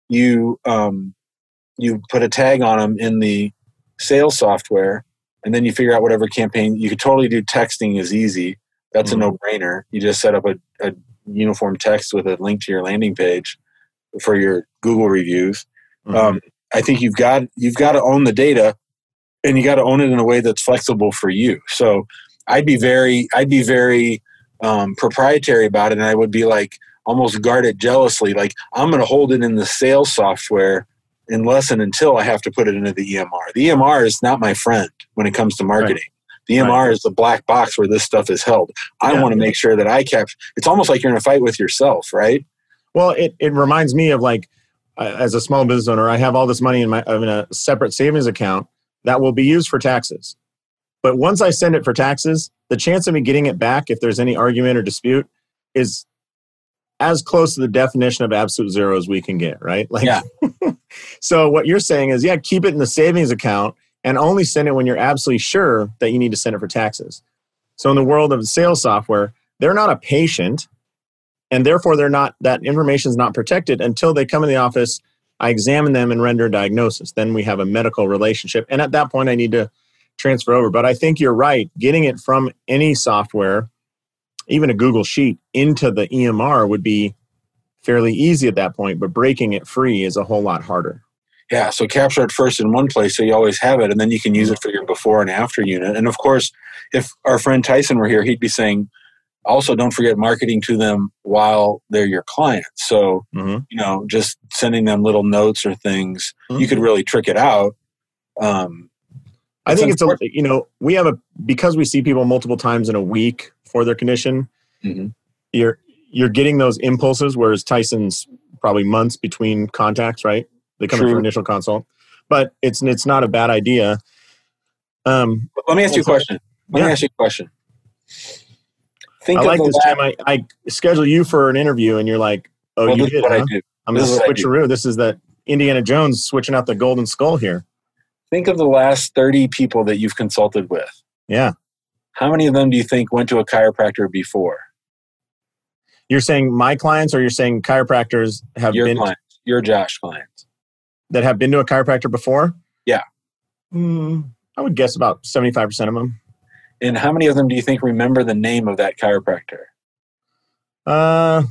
you um you put a tag on them in the sales software, and then you figure out whatever campaign. You could totally do texting is easy. That's Mhm. a no brainer. You just set up a, a uniform text with a link to your landing page for your Google reviews. Mhm. Um, I think you've got you've got to own the data, and you got to own it in a way that's flexible for you. So I'd be very I'd be very um, proprietary about it, and I would be like almost guard it jealously. Like I'm going to hold it in the sales software unless and until I have to put it into the EMR. The EMR is not my friend when it comes to marketing. The EMR Right. is the black box where this stuff is held. I Yeah. want to make sure that I capture. It's almost like you're in a fight with yourself, right? Well, it, it reminds me of like, as a small business owner, I have all this money in my in a separate savings account that will be used for taxes. But once I send it for taxes, the chance of me getting it back, if there's any argument or dispute, is as close to the definition of absolute zero as we can get. Right? Like, Yeah. so what you're saying is, yeah, keep it in the savings account and only send it when you're absolutely sure that you need to send it for taxes. So in the world of sales software, they're not a patient and therefore they're not that information is not protected until they come in the office i examine them and render a diagnosis. Then we have a medical relationship. And at that point i need to transfer over. But i think you're right. Getting it from any software even a google sheet into the emr would be fairly easy at that point but breaking it free is a whole lot harder. Yeah, so capture it first in one place so you always have it, and then you can use it for your before and after unit. And of course, if our friend Tyson were here, he'd be saying, also don't forget marketing to them while they're your client. So, mm-hmm. you know, just sending them little notes or things, you could really trick it out. Um, I think it's a you know we have a because we see people multiple times in a week for their condition. Mhm. You're you're getting those impulses, whereas Tyson's probably months between contacts, right? They come in True. for initial consult, but it's it's not a bad idea. Um, let me ask you a question. Let Yeah. me ask you a question. Think I like this, last- Jim. I, I schedule you for an interview, and you're like, "Oh, well, you did? what huh? I do. I'm This going is to what I switcheroo. This is that Indiana Jones switching out the golden skull here." Think of the last 30 people that you've consulted with. Yeah, How many of them do you think went to a chiropractor before? you're saying my clients, or you're saying chiropractors have Your been clients, your Josh clients. that have been to a chiropractor before? Yeah. Mm, I would guess about 75% of them. And how many of them do you think remember the name of that chiropractor? Uh,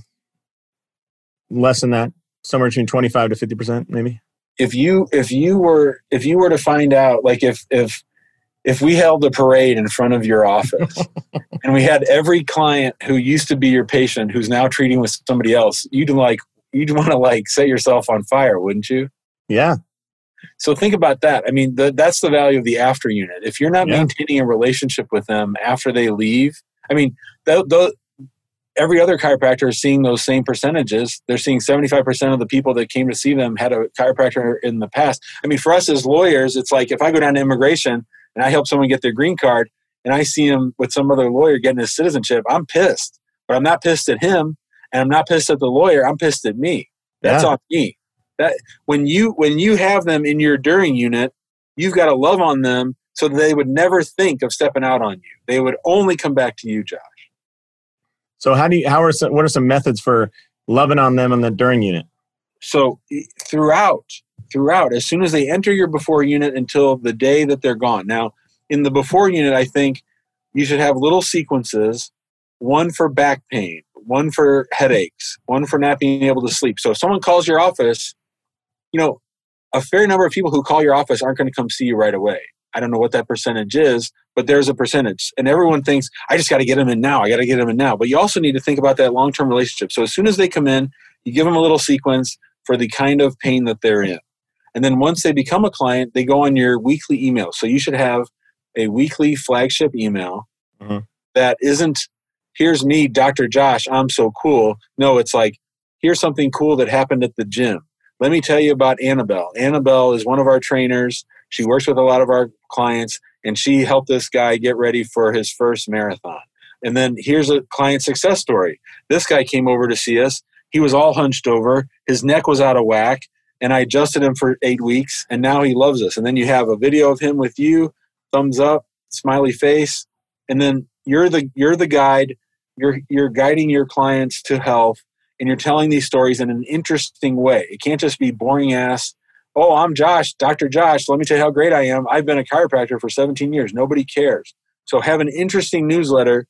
less than that. Somewhere between 25 to 50%, maybe. If you if you were if you were to find out like if if if we held a parade in front of your office and we had every client who used to be your patient who's now treating with somebody else, you'd like you'd want to like set yourself on fire, wouldn't you? Yeah. So think about that. I mean, the, that's the value of the after unit. If you're not Yeah. maintaining a relationship with them after they leave, I mean, th- th- every other chiropractor is seeing those same percentages. They're seeing 75% of the people that came to see them had a chiropractor in the past. I mean, for us as lawyers, it's like if I go down to immigration and I help someone get their green card and I see him with some other lawyer getting his citizenship, I'm pissed. But I'm not pissed at him and I'm not pissed at the lawyer. I'm pissed at me. That's Yeah. on me. That when you when you have them in your during unit, you've got to love on them so that they would never think of stepping out on you. They would only come back to you, Josh. So how do you, how are some, what are some methods for loving on them in the during unit? So throughout, throughout, as soon as they enter your before unit until the day that they're gone. Now, in the before unit, I think you should have little sequences, one for back pain, one for headaches, one for not being able to sleep. So if someone calls your office, you know, a fair number of people who call your office aren't going to come see you right away. I don't know what that percentage is, but there's a percentage. And everyone thinks, I just got to get them in now. I got to get them in now. But you also need to think about that long term relationship. So as soon as they come in, you give them a little sequence for the kind of pain that they're in. And then once they become a client, they go on your weekly email. So you should have a weekly flagship email Mhm. that isn't, here's me, Dr. Josh, I'm so cool. No, it's like, here's something cool that happened at the gym. Let me tell you about Annabelle. Annabelle is one of our trainers. She works with a lot of our clients, and she helped this guy get ready for his first marathon. And then here's a client success story. This guy came over to see us. He was all hunched over. His neck was out of whack. And I adjusted him for eight weeks. And now he loves us. And then you have a video of him with you, thumbs up, smiley face. And then you're the you're the guide. You're you're guiding your clients to health and you're telling these stories in an interesting way. It can't just be boring ass. Oh, I'm Josh, Dr. Josh. Let me tell you how great I am. I've been a chiropractor for 17 years. Nobody cares. So have an interesting newsletter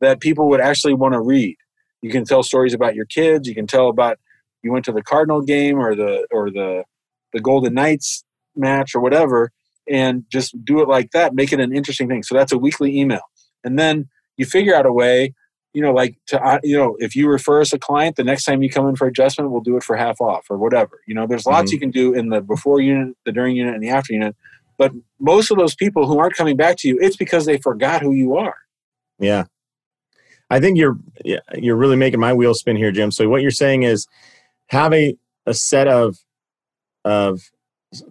that people would actually want to read. You can tell stories about your kids. You can tell about you went to the Cardinal game or the or the the Golden Knights match or whatever, and just do it like that. Make it an interesting thing. So that's a weekly email, and then you figure out a way. You know, like to uh, you know, if you refer us a client, the next time you come in for adjustment, we'll do it for half off or whatever. You know, there's lots you can do in the before unit, the during unit, and the after unit. But most of those people who aren't coming back to you, it's because they forgot who you are. Yeah. I think you're yeah, you're really making my wheels spin here, Jim. So what you're saying is have a, a set of of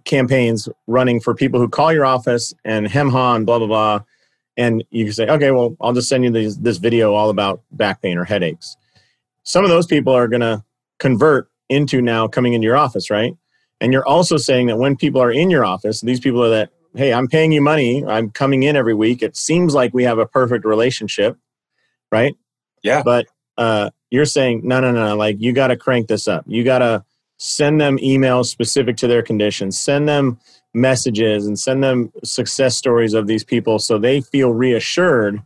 campaigns running for people who call your office and hem ha and blah blah blah. And you can say, okay, well, I'll just send you this, this video all about back pain or headaches. Some of those people are going to convert into now coming into your office, right? And you're also saying that when people are in your office, these people are that, hey, I'm paying you money, I'm coming in every week. It seems like we have a perfect relationship, right? Yeah. But uh, you're saying, no, no, no, like you got to crank this up. You got to send them emails specific to their conditions, send them messages, and send them success stories of these people so they feel reassured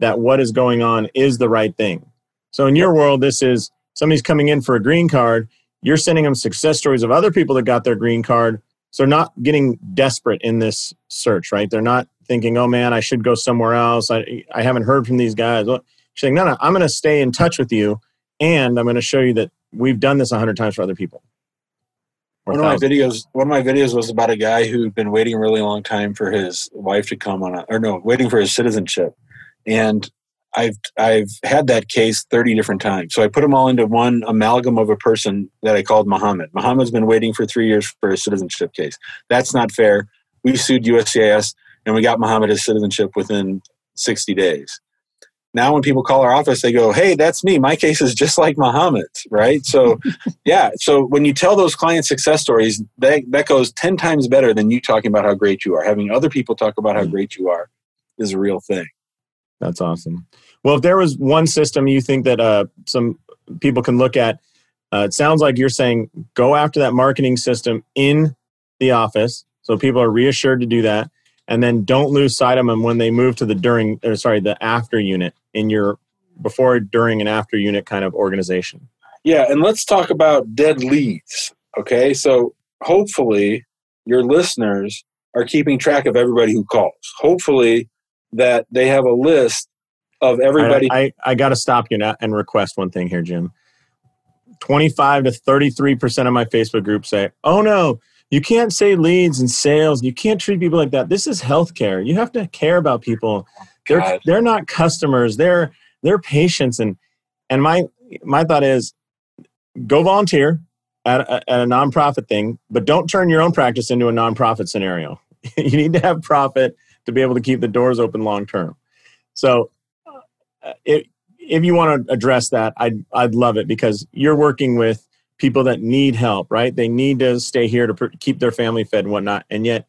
that what is going on is the right thing. So in your world, this is somebody's coming in for a green card. You're sending them success stories of other people that got their green card. So they're not getting desperate in this search, right? They're not thinking, oh man, I should go somewhere else. I, I haven't heard from these guys. She's saying, no, no, I'm going to stay in touch with you and I'm going to show you that we've done this a hundred times for other people. One of my videos, one of my videos was about a guy who'd been waiting a really long time for his wife to come on, a, or no, waiting for his citizenship, and I've I've had that case thirty different times. So I put them all into one amalgam of a person that I called Muhammad. Muhammad's been waiting for three years for his citizenship case. That's not fair. We sued USCIS and we got Muhammad his citizenship within sixty days. Now, when people call our office, they go, "Hey, that's me. My case is just like Muhammad's, right?" So, yeah. So when you tell those client success stories, that that goes ten times better than you talking about how great you are. Having other people talk about how Mm. great you are is a real thing. That's awesome. Well, if there was one system you think that uh, some people can look at, uh, it sounds like you're saying go after that marketing system in the office. So people are reassured to do that. And then don't lose sight of them when they move to the during, or sorry, the after unit in your before, during, and after unit kind of organization. Yeah, and let's talk about dead leads. Okay, so hopefully your listeners are keeping track of everybody who calls. Hopefully that they have a list of everybody. I, I, I got to stop you now and request one thing here, Jim. 25 to 33% of my Facebook group say, oh no, you can't say leads and sales. You can't treat people like that. This is healthcare. You have to care about people. They're, they're not customers. They're, they're patients. And, and my, my thought is go volunteer at a, at a nonprofit thing, but don't turn your own practice into a nonprofit scenario. you need to have profit to be able to keep the doors open long term. So, uh, it, if you want to address that, I'd I'd love it because you're working with people that need help, right? They need to stay here to pr- keep their family fed and whatnot, and yet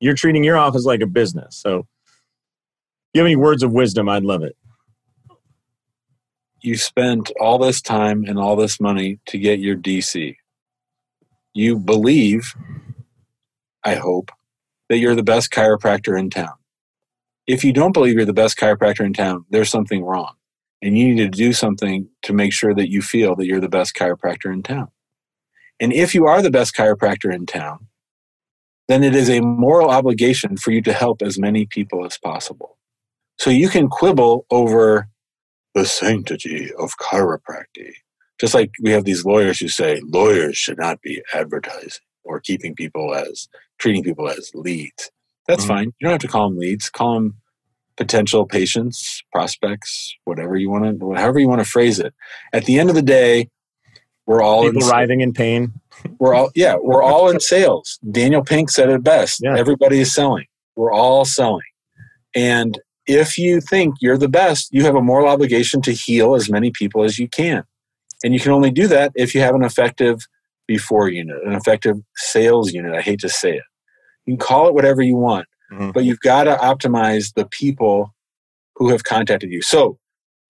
you're treating your office like a business. So, you have any words of wisdom, I'd love it. You spent all this time and all this money to get your DC. You believe, I hope, that you're the best chiropractor in town. If you don't believe you're the best chiropractor in town, there's something wrong. And you need to do something to make sure that you feel that you're the best chiropractor in town. And if you are the best chiropractor in town, then it is a moral obligation for you to help as many people as possible. So you can quibble over the sanctity of chiropractic. Just like we have these lawyers who say lawyers should not be advertising or keeping people as treating people as leads. That's mm-hmm. fine. You don't have to call them leads. Call them potential patients, prospects, whatever you want to, however you want to phrase it. At the end of the day, we're all people in, writhing in pain. We're all yeah, we're all in sales. Daniel Pink said it best. Yeah. Everybody is selling. We're all selling. And if you think you're the best, you have a moral obligation to heal as many people as you can. And you can only do that if you have an effective before unit, an effective sales unit. I hate to say it. You can call it whatever you want, mm-hmm. but you've got to optimize the people who have contacted you. So,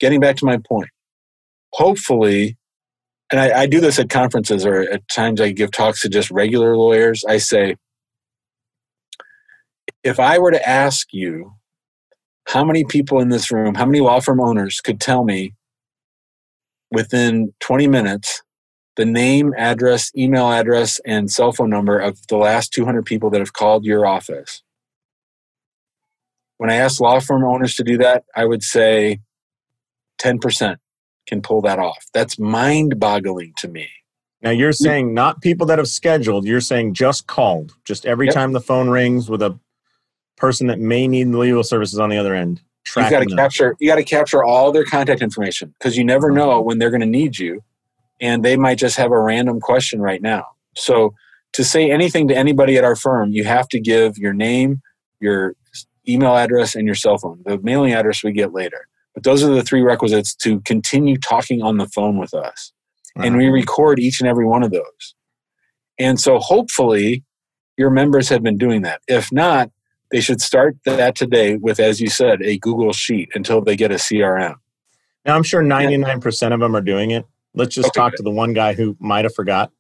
getting back to my point, hopefully, and I, I do this at conferences or at times I give talks to just regular lawyers. I say, if I were to ask you how many people in this room, how many law firm owners could tell me within 20 minutes the name, address, email address, and cell phone number of the last 200 people that have called your office. When I ask law firm owners to do that, I would say 10% can pull that off. That's mind boggling to me. Now you're saying not people that have scheduled, you're saying just called, just every yep. time the phone rings with a person that may need legal services on the other end. You got to capture you got to capture all their contact information because you never know when they're going to need you and they might just have a random question right now. So to say anything to anybody at our firm, you have to give your name, your email address, and your cell phone. The mailing address we get later. But those are the three requisites to continue talking on the phone with us. And we record each and every one of those. And so hopefully your members have been doing that. If not, they should start that today with, as you said, a Google Sheet until they get a CRM. Now, I'm sure 99% of them are doing it. Let's just okay, talk good. to the one guy who might have forgot.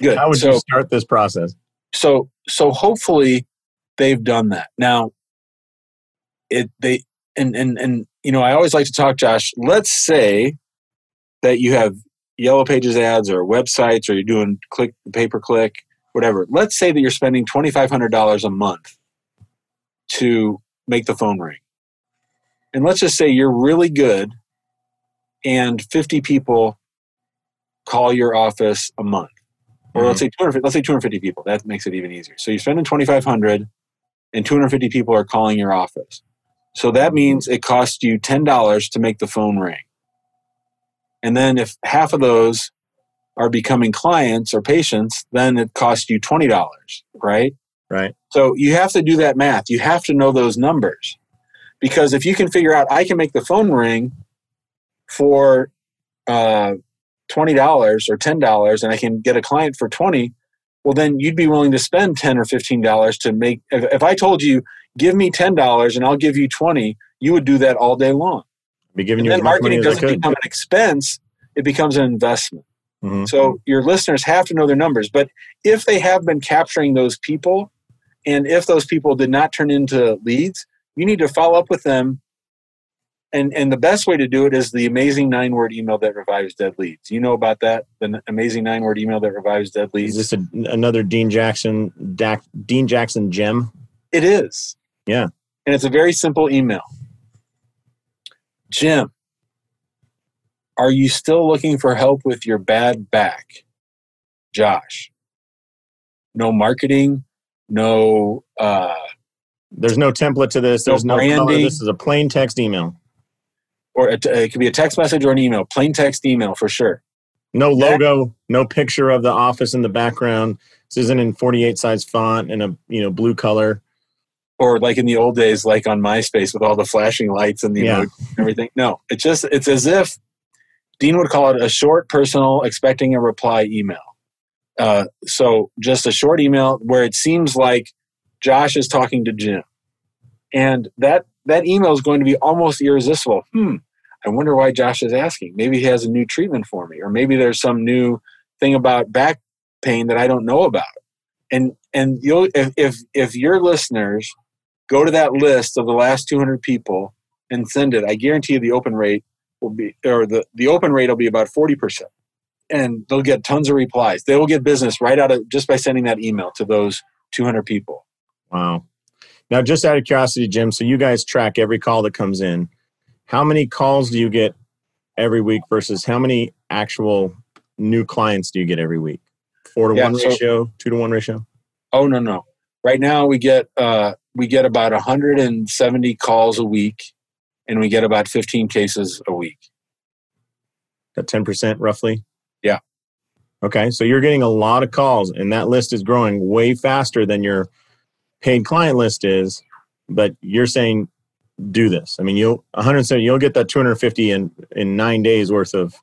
Good. How would so, you start this process? So, so hopefully they've done that. Now, it they and and and you know I always like to talk, Josh. Let's say that you have yellow pages ads or websites, or you're doing click pay per click, whatever. Let's say that you're spending twenty five hundred dollars a month to make the phone ring, and let's just say you're really good and 50 people call your office a month. Or mm-hmm. let's say 200 let's say 250 people. That makes it even easier. So you're spending 2500 and 250 people are calling your office. So that means it costs you $10 to make the phone ring. And then if half of those are becoming clients or patients then it costs you $20 right right so you have to do that math you have to know those numbers because if you can figure out i can make the phone ring for uh, twenty dollars or ten dollars, and I can get a client for twenty, well, then you'd be willing to spend ten or fifteen dollars to make. If, if I told you, give me ten dollars and I'll give you twenty, you would do that all day long. Be giving and you then marketing doesn't become an expense; it becomes an investment. Mm-hmm. So your listeners have to know their numbers. But if they have been capturing those people, And if those people did not turn into leads, you need to follow up with them. And and the best way to do it is the amazing nine word email that revives dead leads. You know about that? The amazing nine word email that revives dead leads. Is this a, another Dean Jackson Dean Jackson gem? It is. Yeah. And it's a very simple email. Jim, are you still looking for help with your bad back? Josh. No marketing, no uh there's no template to this. There's no, no branding. This is a plain text email. Or it, it could be a text message or an email. Plain text email for sure. No logo, no picture of the office in the background. This isn't in 48 size font and a you know blue color. Or like in the old days, like on MySpace with all the flashing lights and the yeah. and everything. No, it's just it's as if Dean would call it a short, personal, expecting a reply email. Uh, so just a short email where it seems like Josh is talking to Jim, and that that email is going to be almost irresistible. Hmm. I wonder why Josh is asking. Maybe he has a new treatment for me, or maybe there's some new thing about back pain that I don't know about. And and you'll if if, if your listeners go to that list of the last 200 people and send it, I guarantee you the open rate will be or the the open rate will be about 40 percent and they'll get tons of replies. They will get business right out of just by sending that email to those 200 people. Wow. Now, just out of curiosity, Jim, so you guys track every call that comes in. How many calls do you get every week versus how many actual new clients do you get every week? Four to yeah, one so, ratio, two to one ratio? Oh no, no. Right now we get uh, we get about 170 calls a week, and we get about 15 cases a week. That 10 percent roughly. Okay, so you're getting a lot of calls, and that list is growing way faster than your paid client list is. But you're saying do this. I mean, you'll 170, you'll get that 250 in in nine days worth of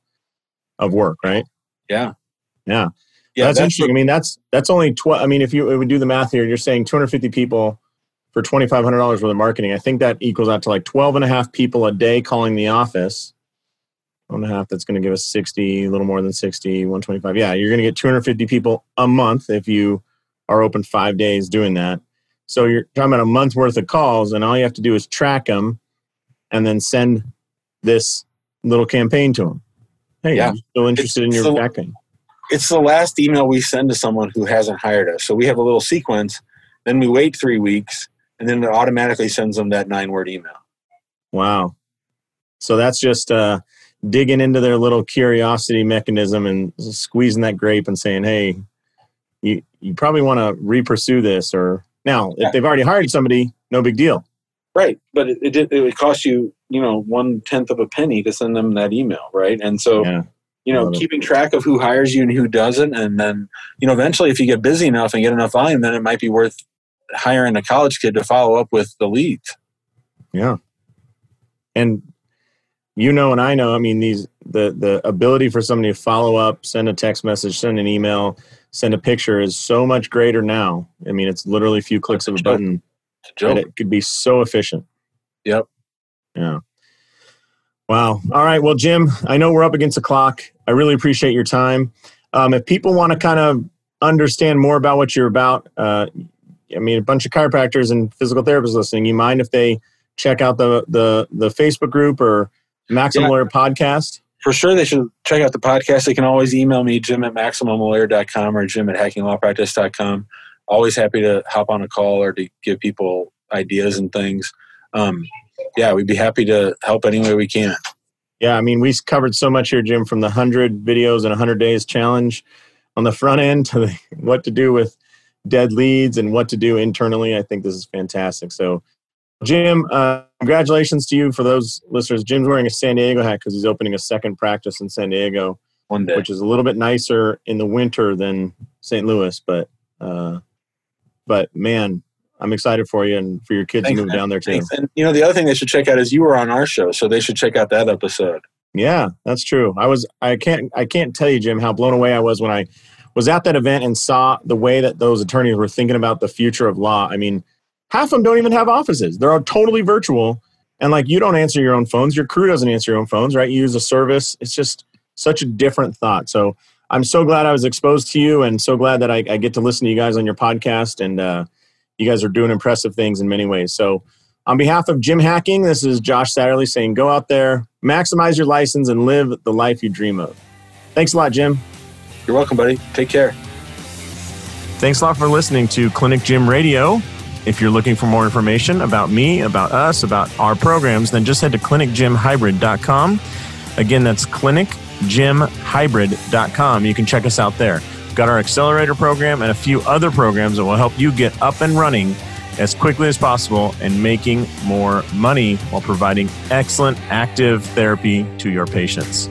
of work, right? Yeah. Yeah. Yeah, that's, that's interesting. I mean, that's that's only 12. I mean, if you would do the math here, you're saying 250 people for $2,500 worth of marketing. I think that equals out to like 12 and a half people a day calling the office one and a half, that's going to give us 60, a little more than 60, 125. Yeah, you're going to get 250 people a month if you are open five days doing that. So you're talking about a month worth of calls, and all you have to do is track them and then send this little campaign to them. Hey, yeah. I'm still interested it's, in your backing. It's the last email we send to someone who hasn't hired us. So we have a little sequence, then we wait three weeks, and then it automatically sends them that nine word email. Wow. So that's just uh, digging into their little curiosity mechanism and squeezing that grape and saying, "Hey, you you probably want to re-pursue this." Or now, if they've already hired somebody, no big deal. Right, but it it, it would cost you you know one tenth of a penny to send them that email, right? And so. Yeah. You know, keeping track of who hires you and who doesn't, and then you know, eventually, if you get busy enough and get enough volume, then it might be worth hiring a college kid to follow up with the leads. Yeah, and you know and I know, I mean these the the ability for somebody to follow up, send a text message, send an email, send a picture is so much greater now. I mean it's literally a few clicks of a button. And it could be so efficient. Yep. Yeah. Wow. All right. Well, Jim, I know we're up against the clock. I really appreciate your time. Um, if people want to kind of understand more about what you're about, uh, I mean, a bunch of chiropractors and physical therapists listening. You mind if they check out the the the Facebook group or Maximum yeah. Lawyer podcast? For sure, they should check out the podcast. They can always email me, jim at maximumlawyer.com or jim at hackinglawpractice.com. Always happy to hop on a call or to give people ideas and things. Um, yeah, we'd be happy to help any way we can. Yeah, I mean, we covered so much here, Jim, from the 100 videos and 100 days challenge on the front end to the, what to do with dead leads and what to do internally. I think this is fantastic. So Jim, uh, congratulations to you for those listeners. Jim's wearing a San Diego hat because he's opening a second practice in San Diego, one day, which is a little bit nicer in the winter than St. Louis. But, uh, but man, I'm excited for you and for your kids Thanks, to move man. down there too. Thanks. And you know, the other thing they should check out is you were on our show, so they should check out that episode. Yeah, that's true. I was. I can't. I can't tell you, Jim, how blown away I was when I was at that event and saw the way that those attorneys were thinking about the future of law. I mean half of them don't even have offices. They're all totally virtual. And like you don't answer your own phones, your crew doesn't answer your own phones, right? You use a service. It's just such a different thought. So I'm so glad I was exposed to you and so glad that I, I get to listen to you guys on your podcast. And uh, you guys are doing impressive things in many ways. So, on behalf of Jim Hacking, this is Josh Satterley saying go out there, maximize your license, and live the life you dream of. Thanks a lot, Jim. You're welcome, buddy. Take care. Thanks a lot for listening to Clinic Gym Radio. If you're looking for more information about me, about us, about our programs, then just head to clinicgymhybrid.com. Again, that's clinicgymhybrid.com. You can check us out there. We've got our accelerator program and a few other programs that will help you get up and running as quickly as possible and making more money while providing excellent active therapy to your patients.